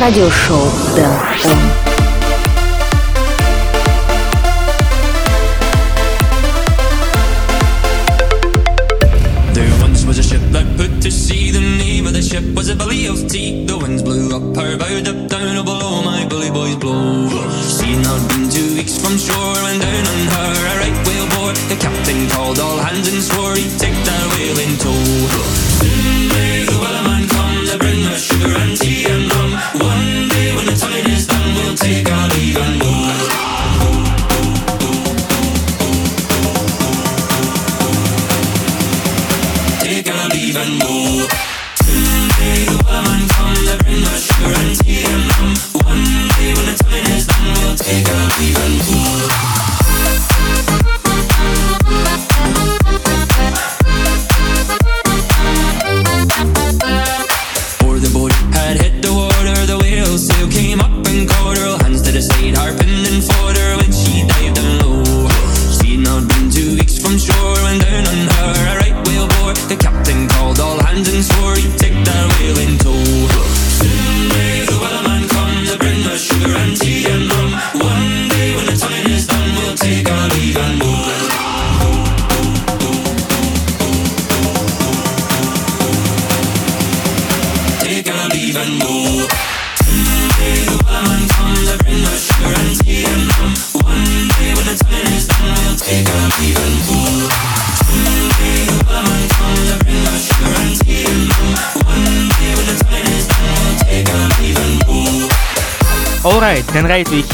радиошоу «Дэн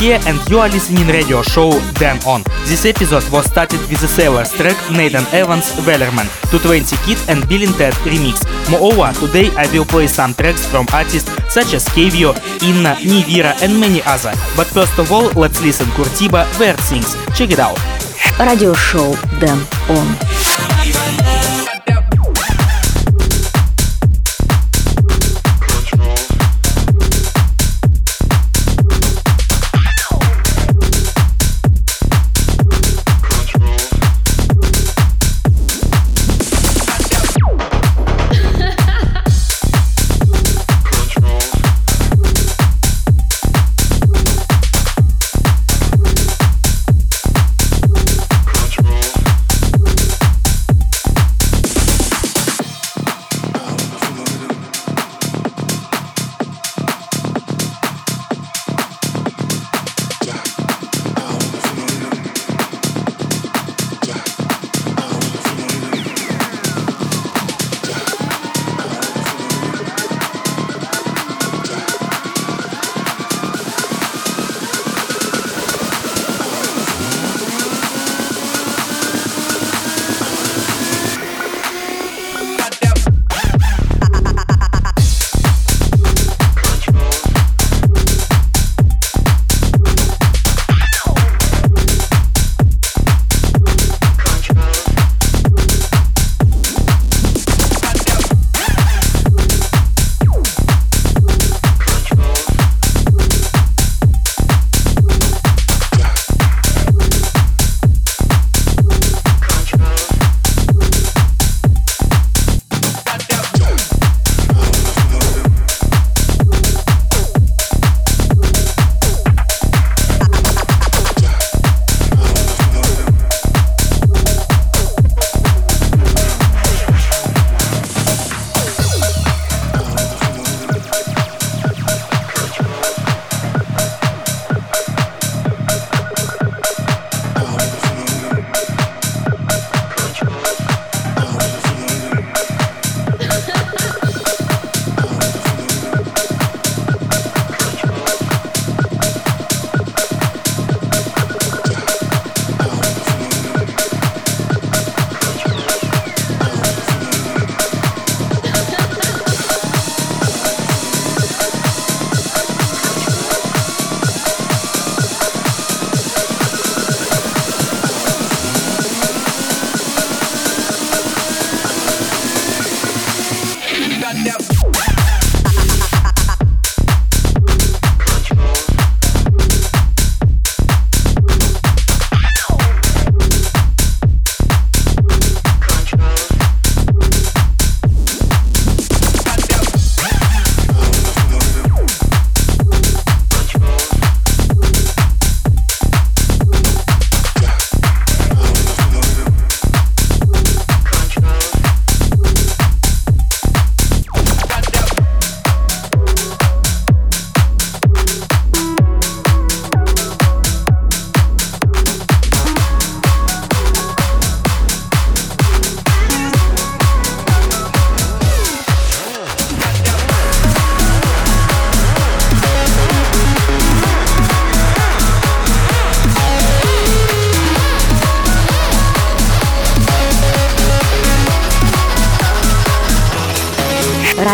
here and you are listening radio show Dan On. This episode was started with the Sailors track Nathan Evans Wellerman, 220 Kid and Billen Ted remix. Moreover, today I will play some tracks from artists such as Kavio, Inna, Nivira and many other. But first of all, let's listen Kurtiba Weird Things. Check it out. Radio show Дэн On.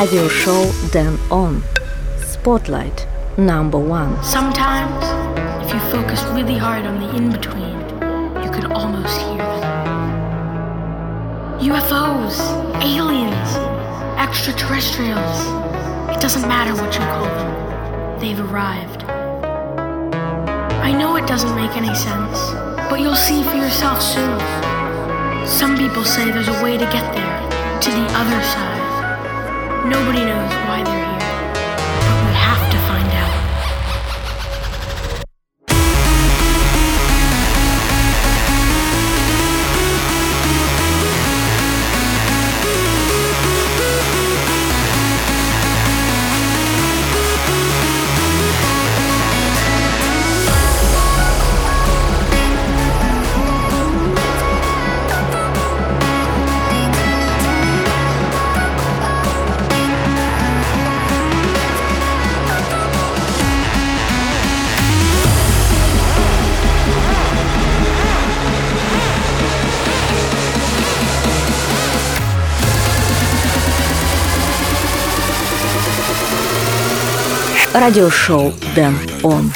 Radio show Dan On. Spotlight number one. Sometimes, if you focus really hard on the in between, you can almost hear them. UFOs, aliens, extraterrestrials. It doesn't matter what you call them, they've arrived. I know it doesn't make any sense, but you'll see for yourself soon. Some people say there's a way to get there, to the other side. Nobody knows why they're Радиошоу Дэн Он.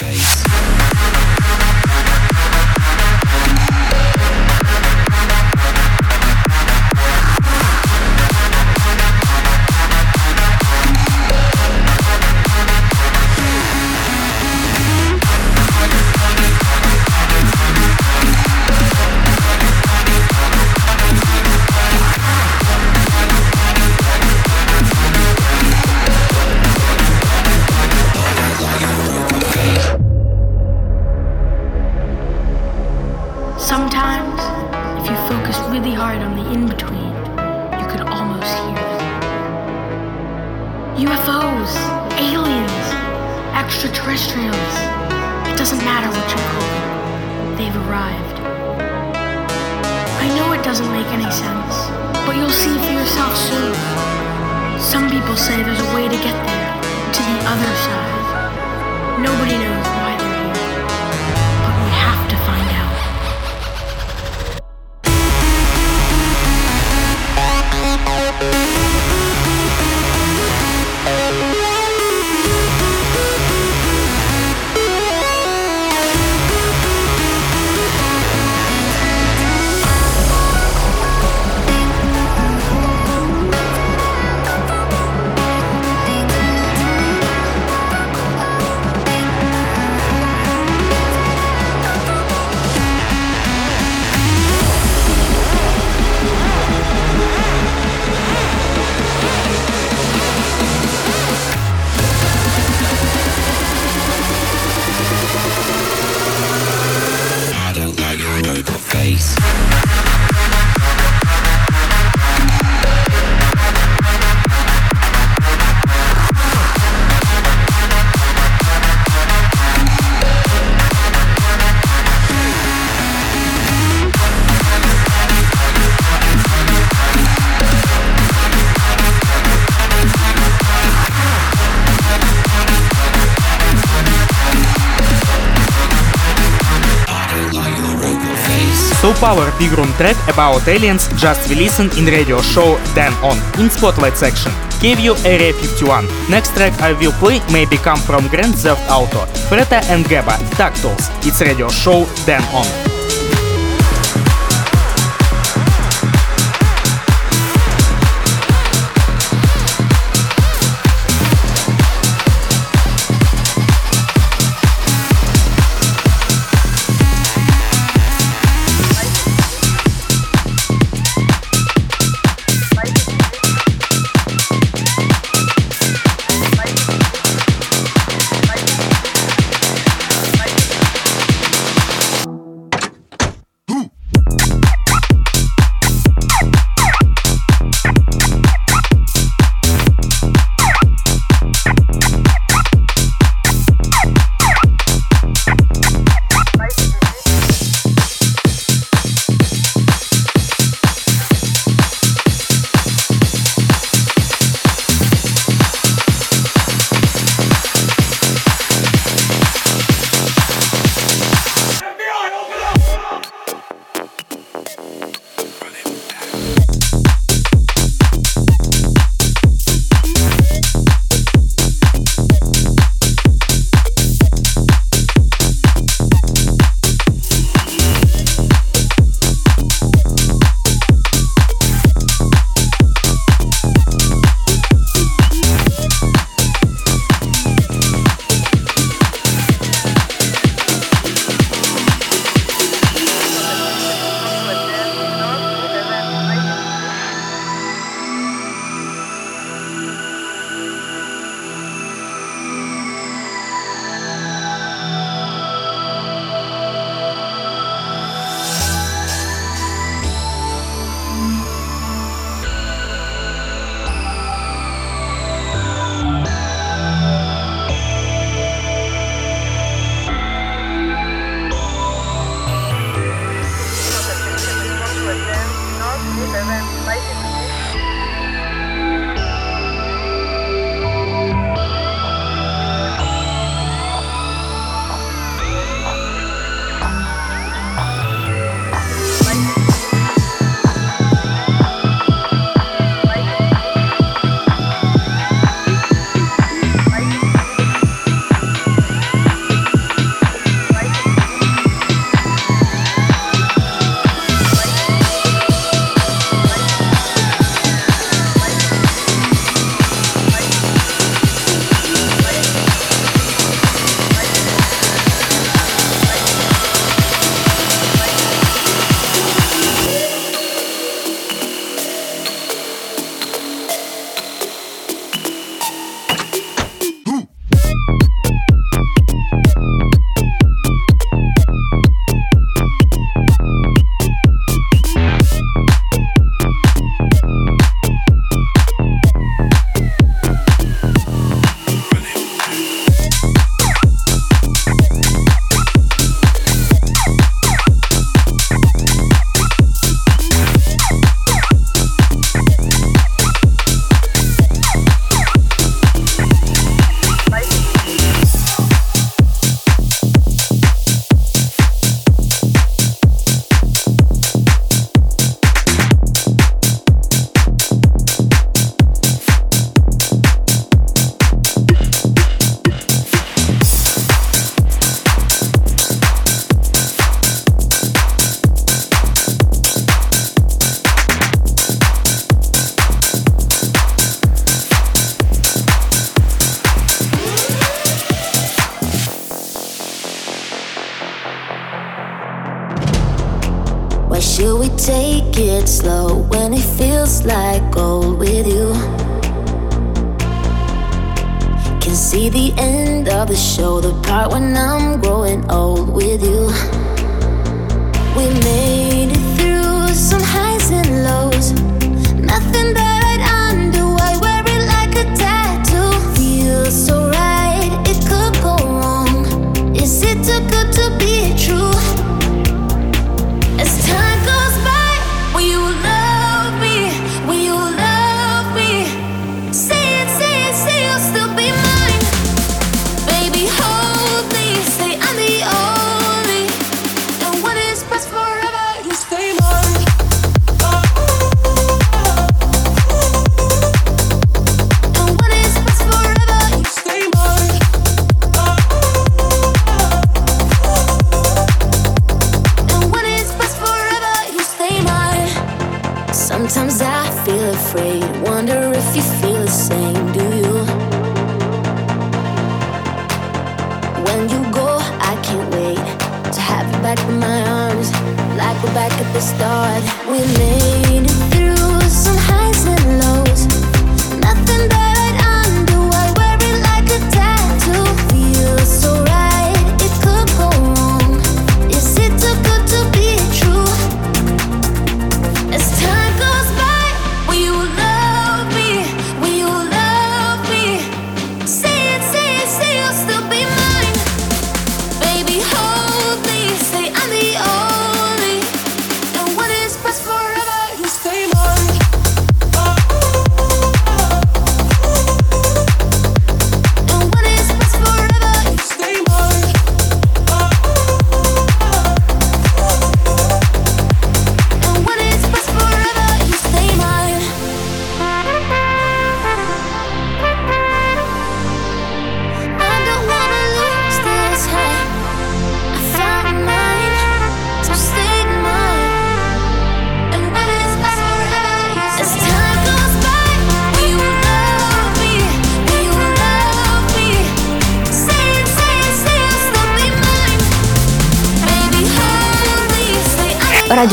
Power Big Room track about aliens just listen in radio show Dan On in Spotlight section. KVU Area 51. Next track I will play maybe come from Grand Theft Auto. Freta and Geba, Tactals. It's radio show Dan On.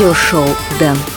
Радиошоу Дэн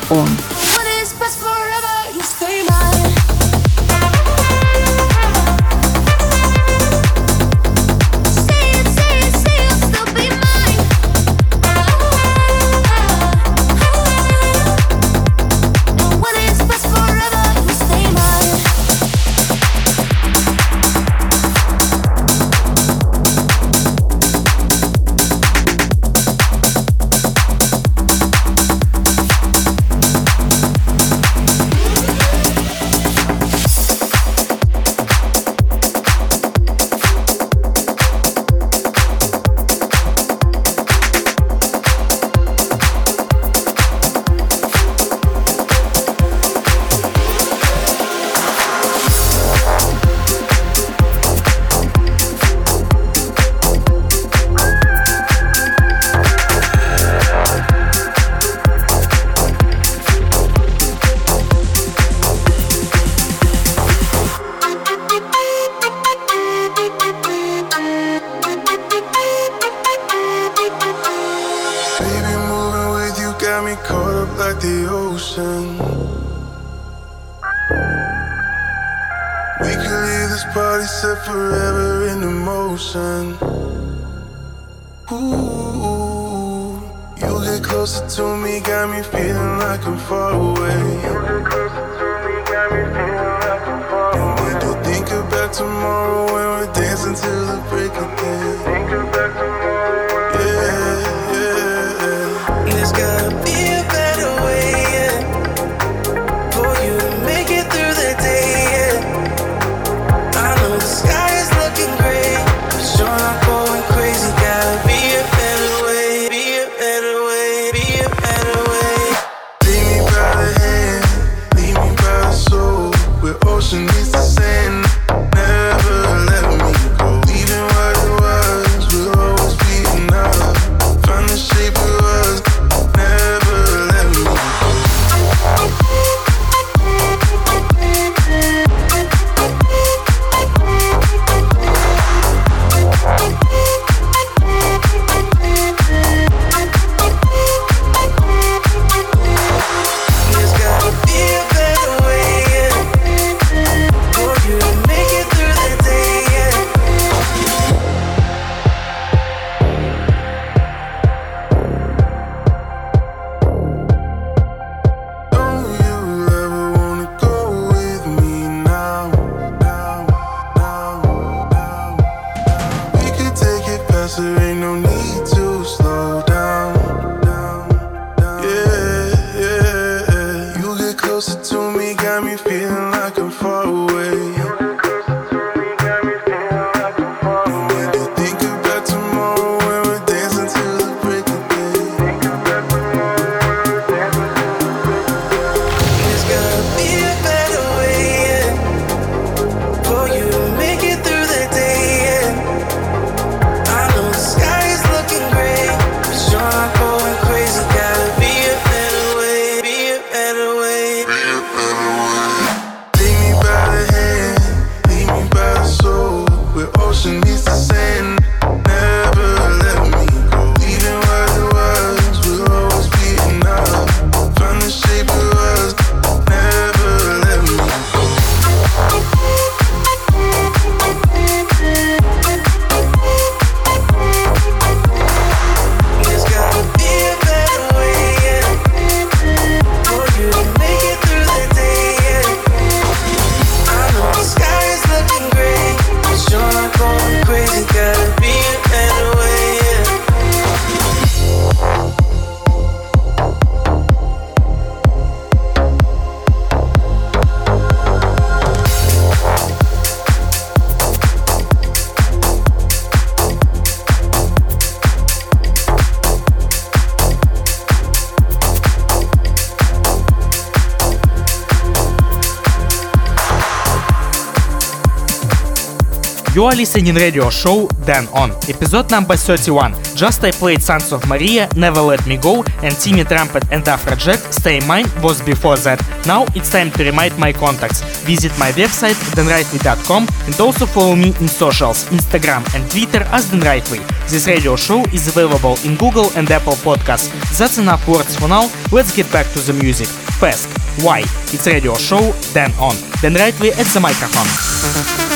You are listening radio show Dan On, episode number 31. Just I played Sons of Maria, Never Let Me Go, and Timmy Trumpet and Afrojack, Stay Mine was before that. Now it's time to remind my contacts. Visit my website danrightway.com and also follow me in socials, Instagram and Twitter as Dan Rightway. This radio show is available in Google and Apple Podcasts. That's enough words for now. Let's get back to the music. Fast. Why? It's radio show Dan On. Dan Rightway at the microphone.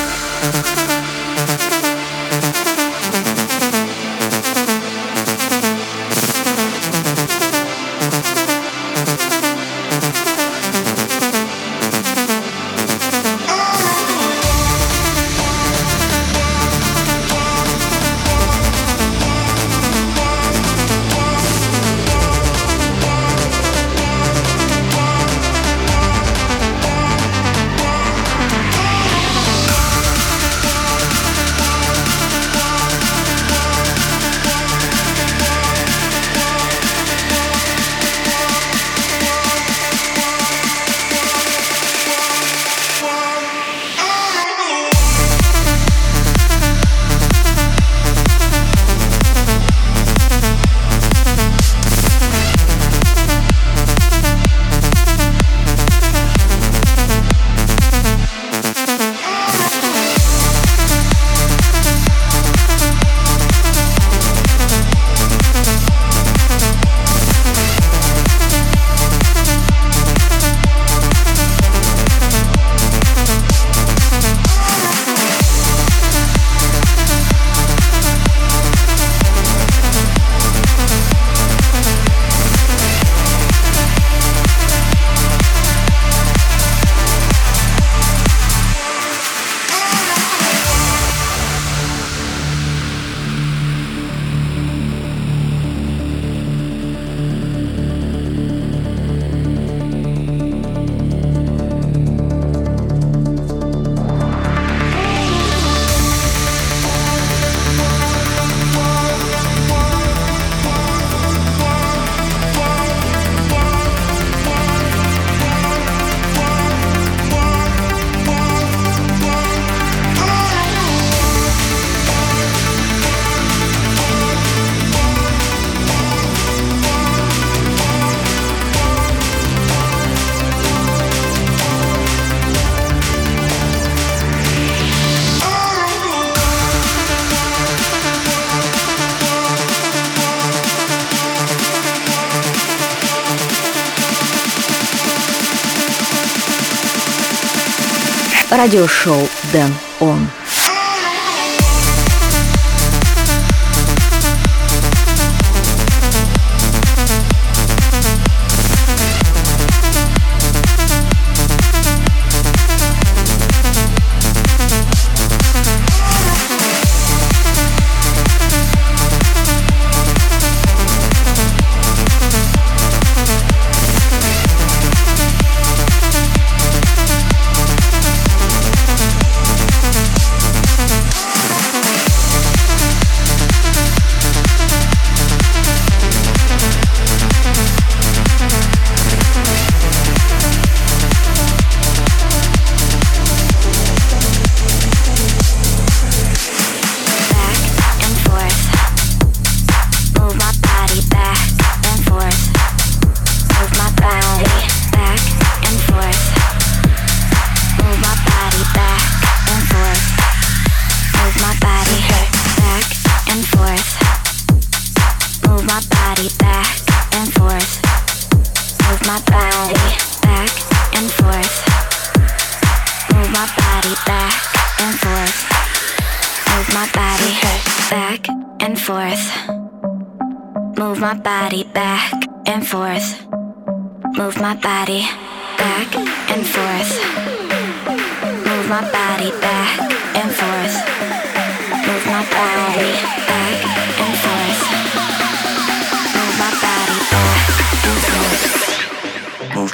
Радиошоу Дэн Он.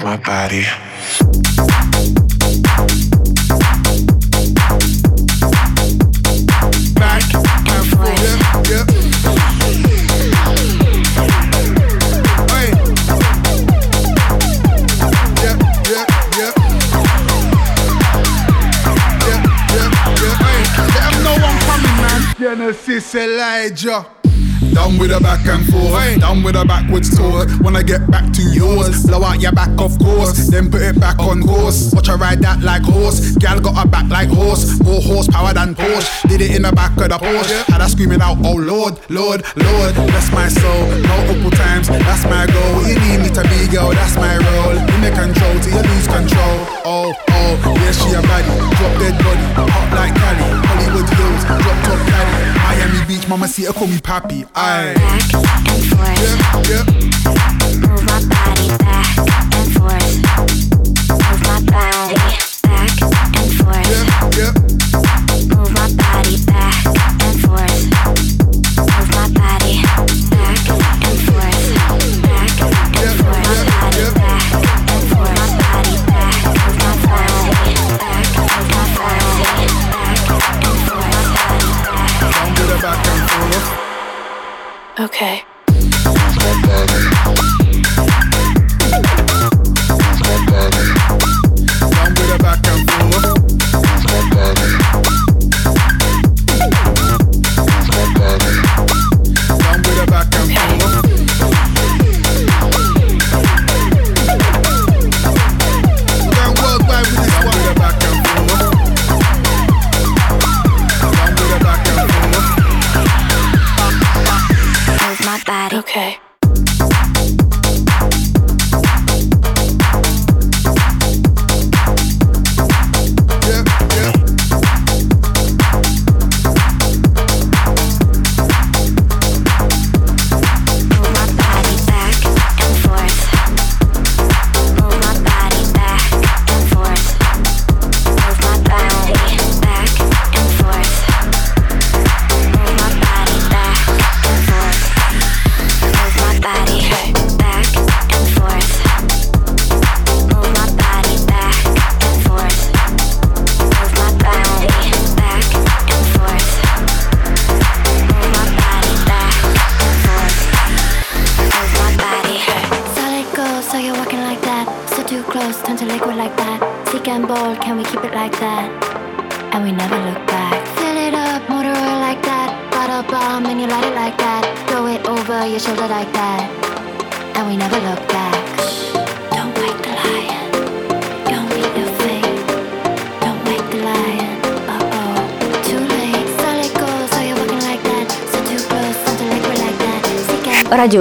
my body. sis Elijah. Down with a back and forth, hey. down with a backwards tour. When I get back to yours, blow out your back, of course. Then put it back on course. Watch her ride that like horse. Gal got a back like horse, more horsepower than Porsche. Did it in the back of the Porsche. Had I screaming out, oh Lord, Lord, Lord. Bless my soul, multiple times. That's my goal. You need me to be girl, that's my role. In the control till you lose control. Oh, oh, yeah, she a baddie. Drop dead body, hot like Cali. Hollywood Hills, drop top beach, mama see her call me papi. Aye. back, back and forth. Yep, yep. Move my body back and forth. Move my body back and forth. Yeah. Yeah. Okay.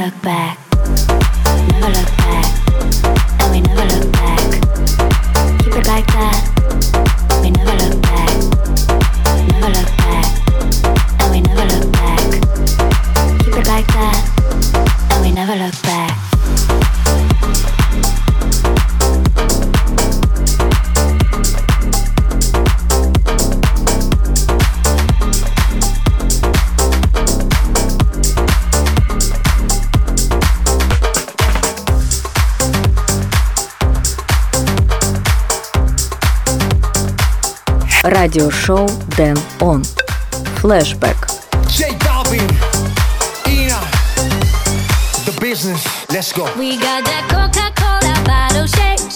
look back. радиошоу Дэн Он. Флэшбэк. Business. Let's go. We got that Coca-Cola bottle shake.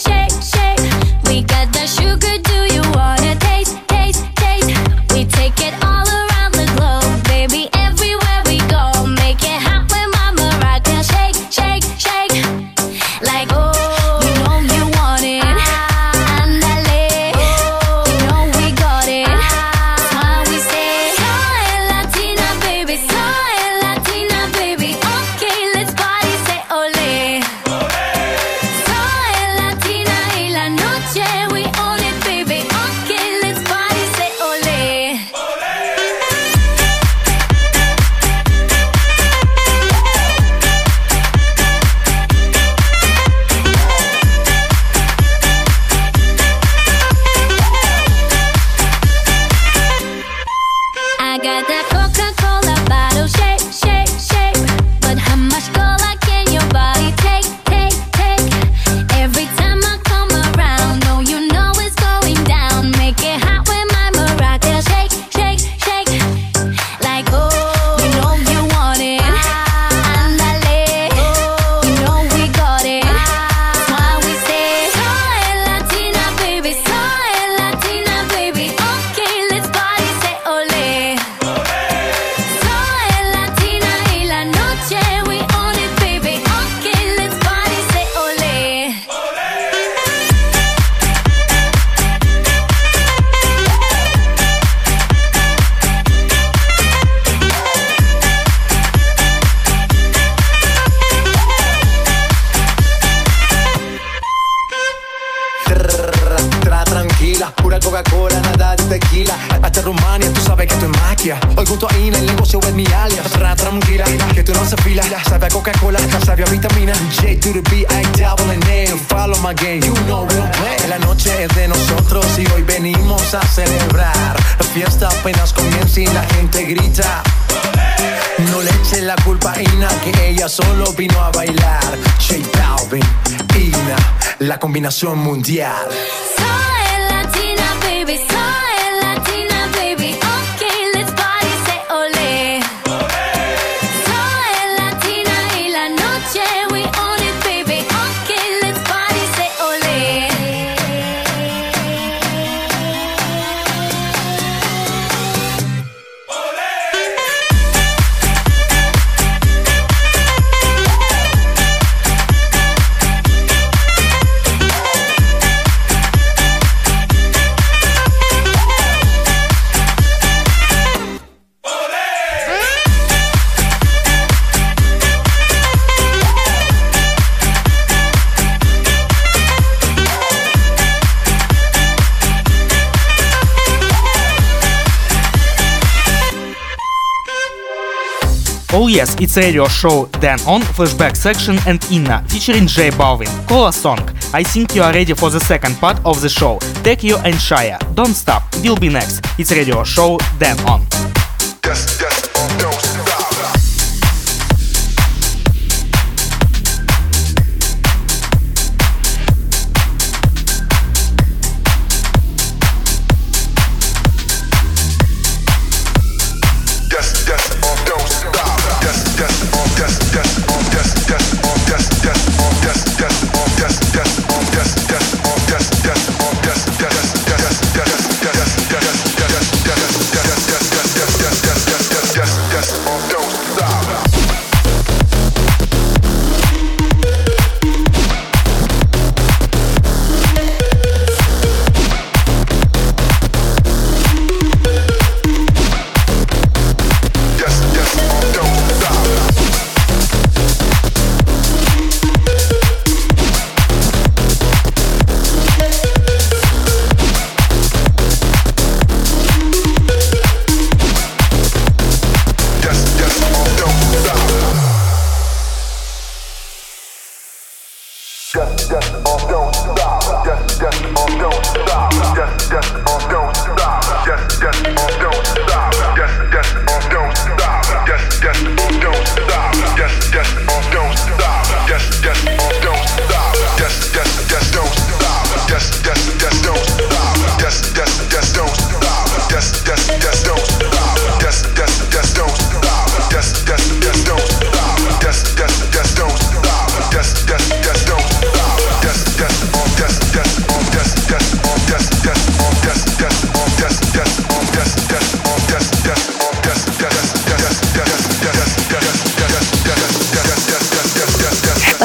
yes, it's radio show Dan On Flashback Section and Inna featuring J Balvin. Cola Song. I think you are ready for the second part of the show. Take you and Shia. Don't stop. We'll be next. It's radio show Dan On.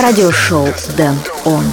Радиошоу Дэн Он.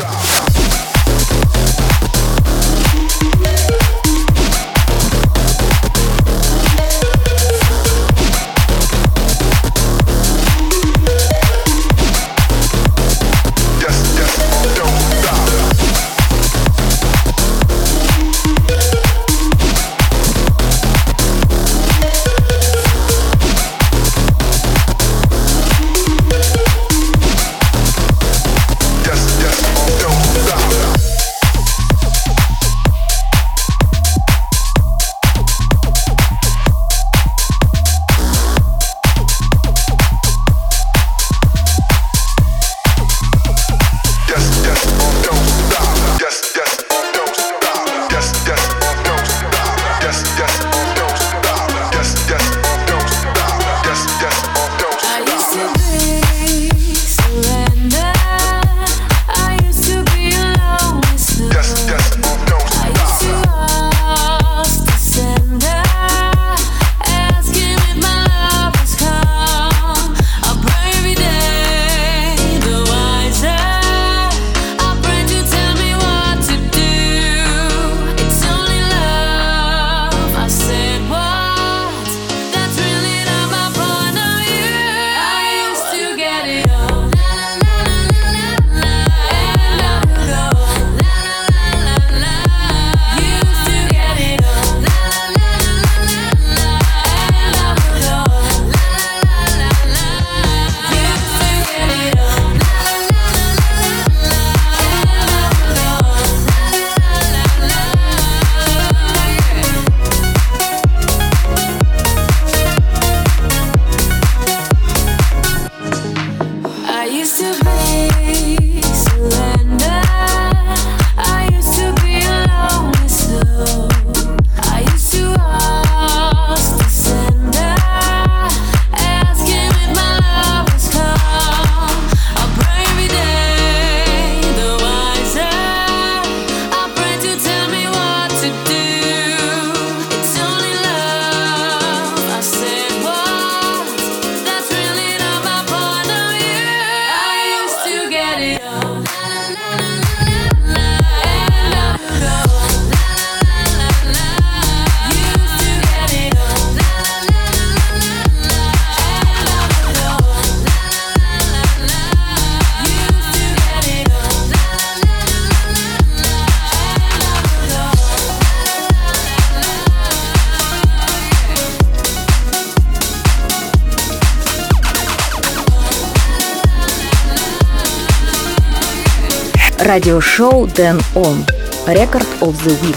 радиошоу Дэн Он. Рекорд of the Week.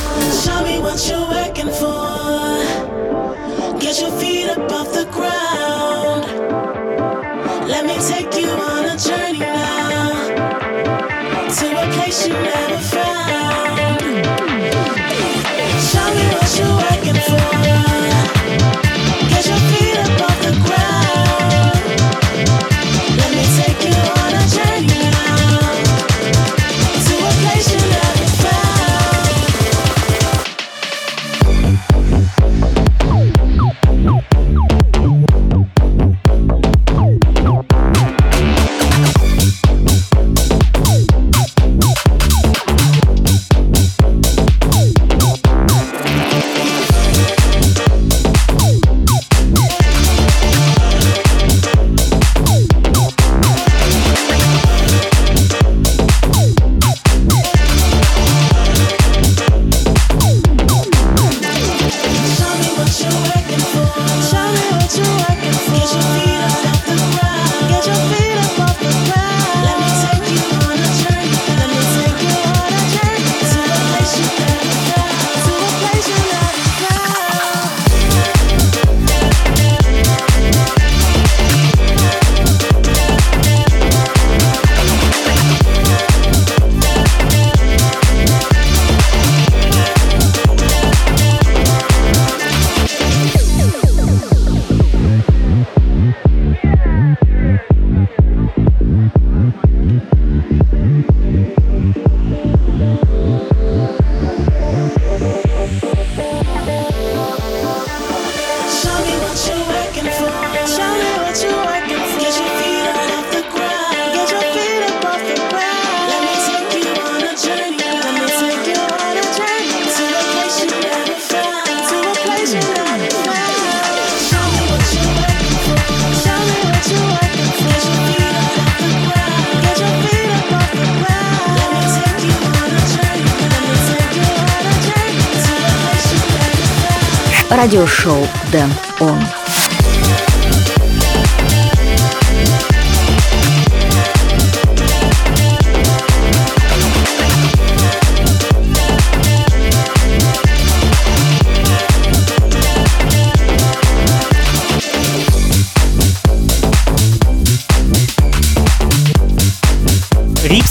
радиошоу Дэн Он.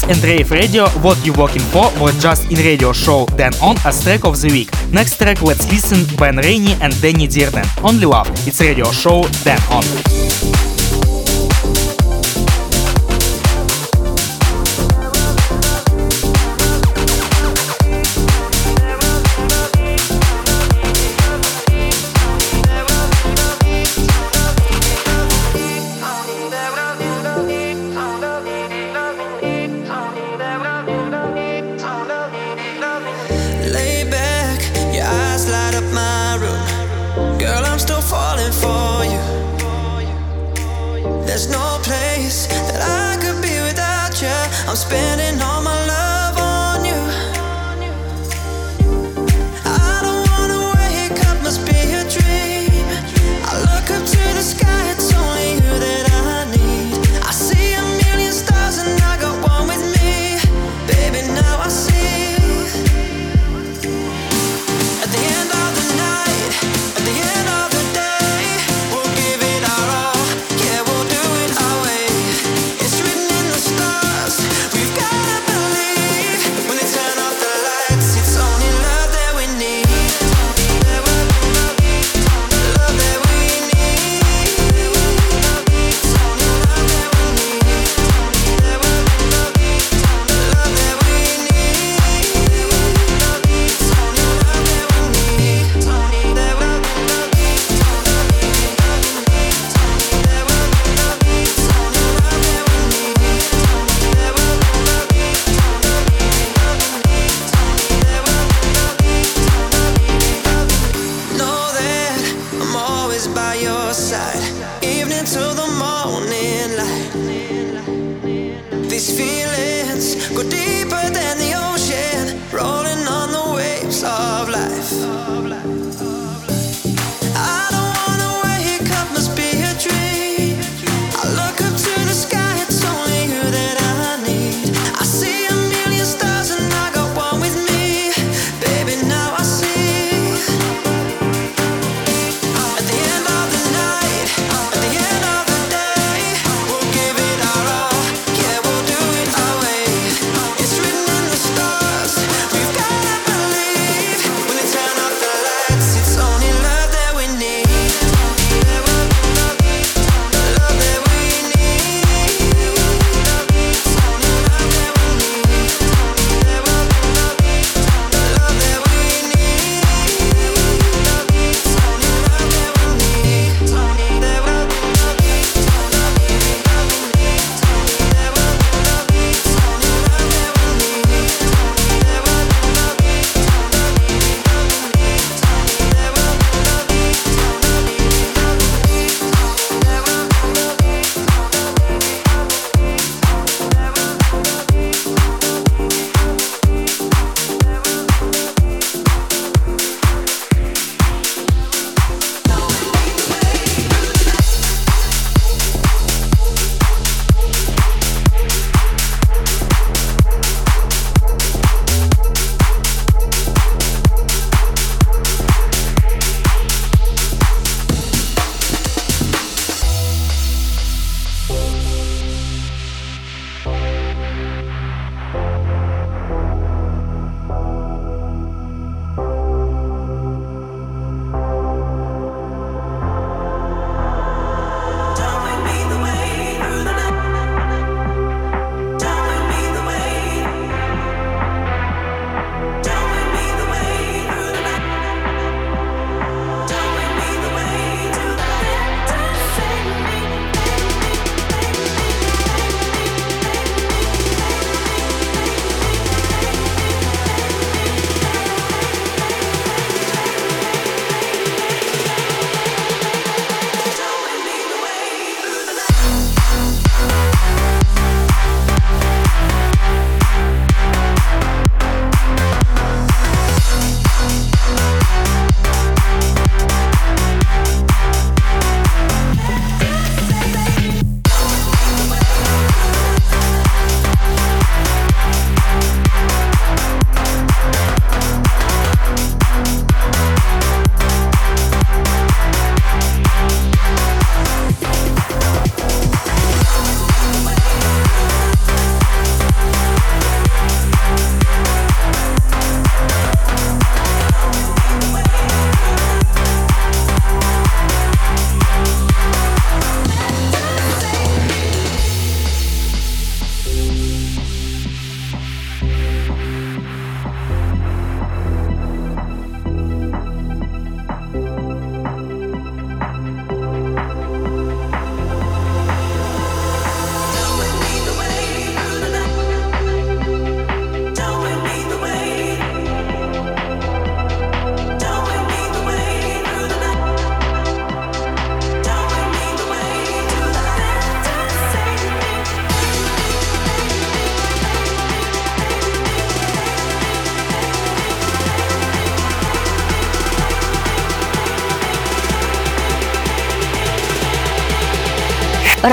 and rave radio What You Walking For was just in radio show Dan On a track of the week. Next track let's listen Ben Rainey and Danny Dearden. Only Love. It's radio show Dan On.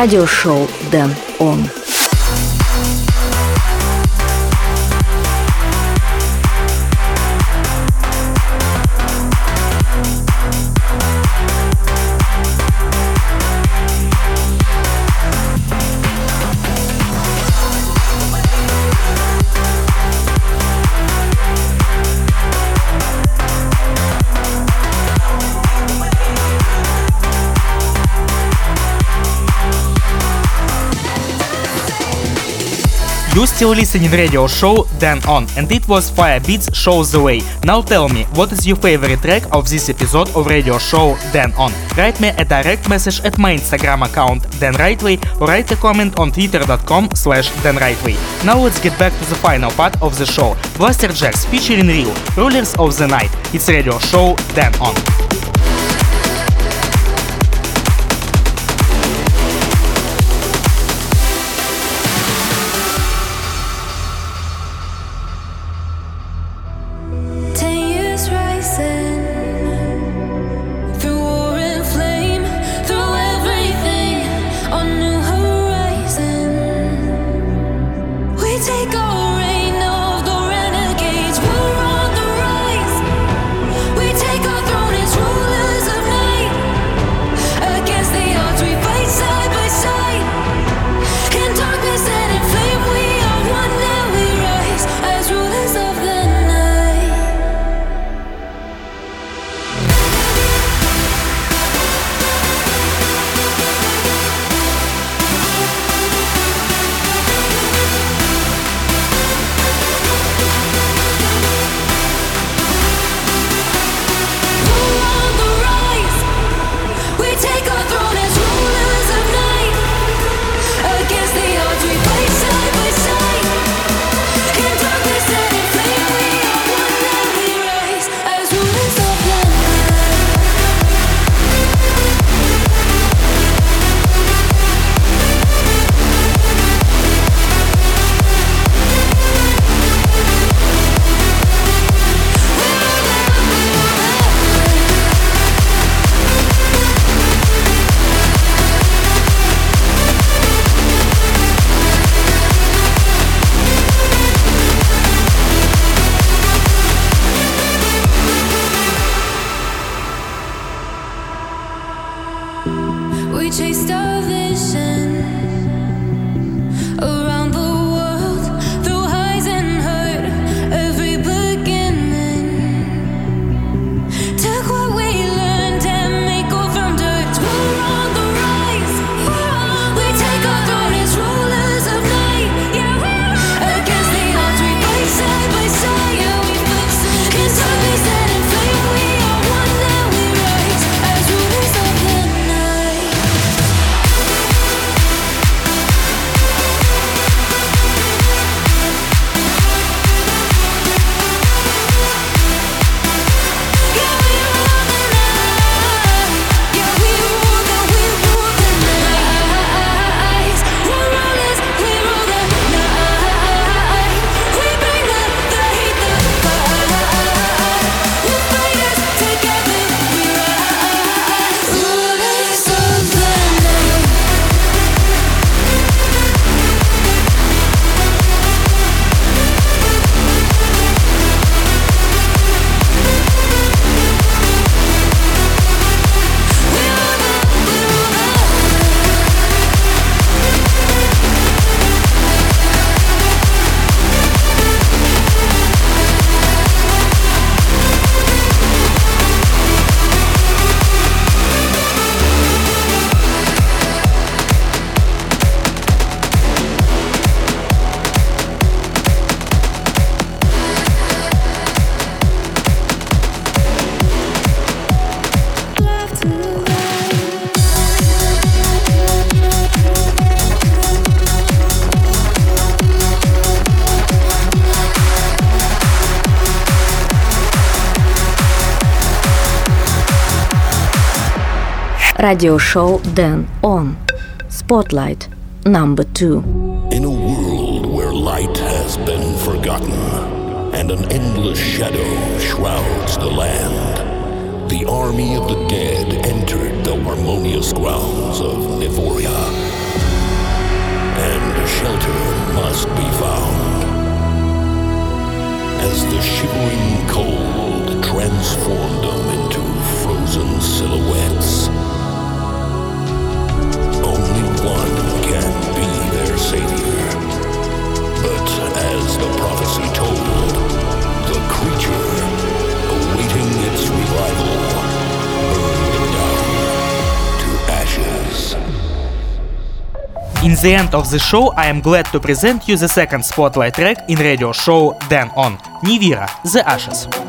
радиошоу «Дэн». You're still listening radio show Dan On, and it was Firebeats Shows the Way. Now tell me, what is your favorite track of this episode of radio show Dan On? Write me a direct message at my Instagram account Dan Rightway or write a comment on twitter.com slash Dan Now let's get back to the final part of the show. Blasterjaxx featuring Rio, Rulers of the Night. It's radio show Dan On. радиошоу Дэн Он. Spotlight number two. In a world where light has been forgotten and an endless shadow shrouds the land, the army of the dead entered the harmonious grounds of Nivoria, And shelter must be found. As the shivering cold transformed them into frozen silhouettes, savior. But as the prophecy told, the creature, awaiting its revival, burned down to ashes. In the end of the show, I am glad to present you the second spotlight track in radio show Dan On, Nivira, The Ashes.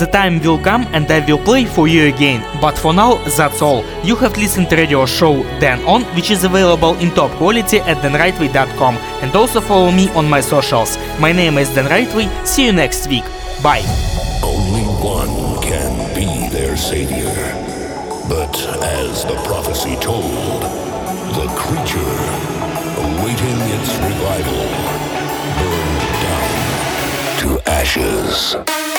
The time will come and I will play for you again. But for now, that's all. You have listened to radio show Dan On, which is available in top quality at danrightway.com and also follow me on my socials. My name is Dan Rightway. See you next week. Bye. Only one can be their savior. But as the prophecy told, the creature, awaiting its revival, burned down to ashes.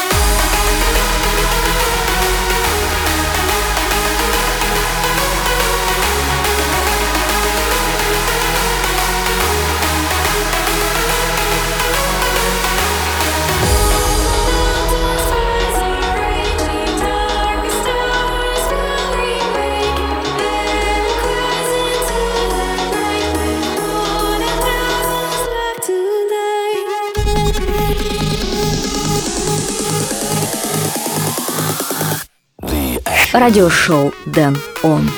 Радиошоу Дэн Он.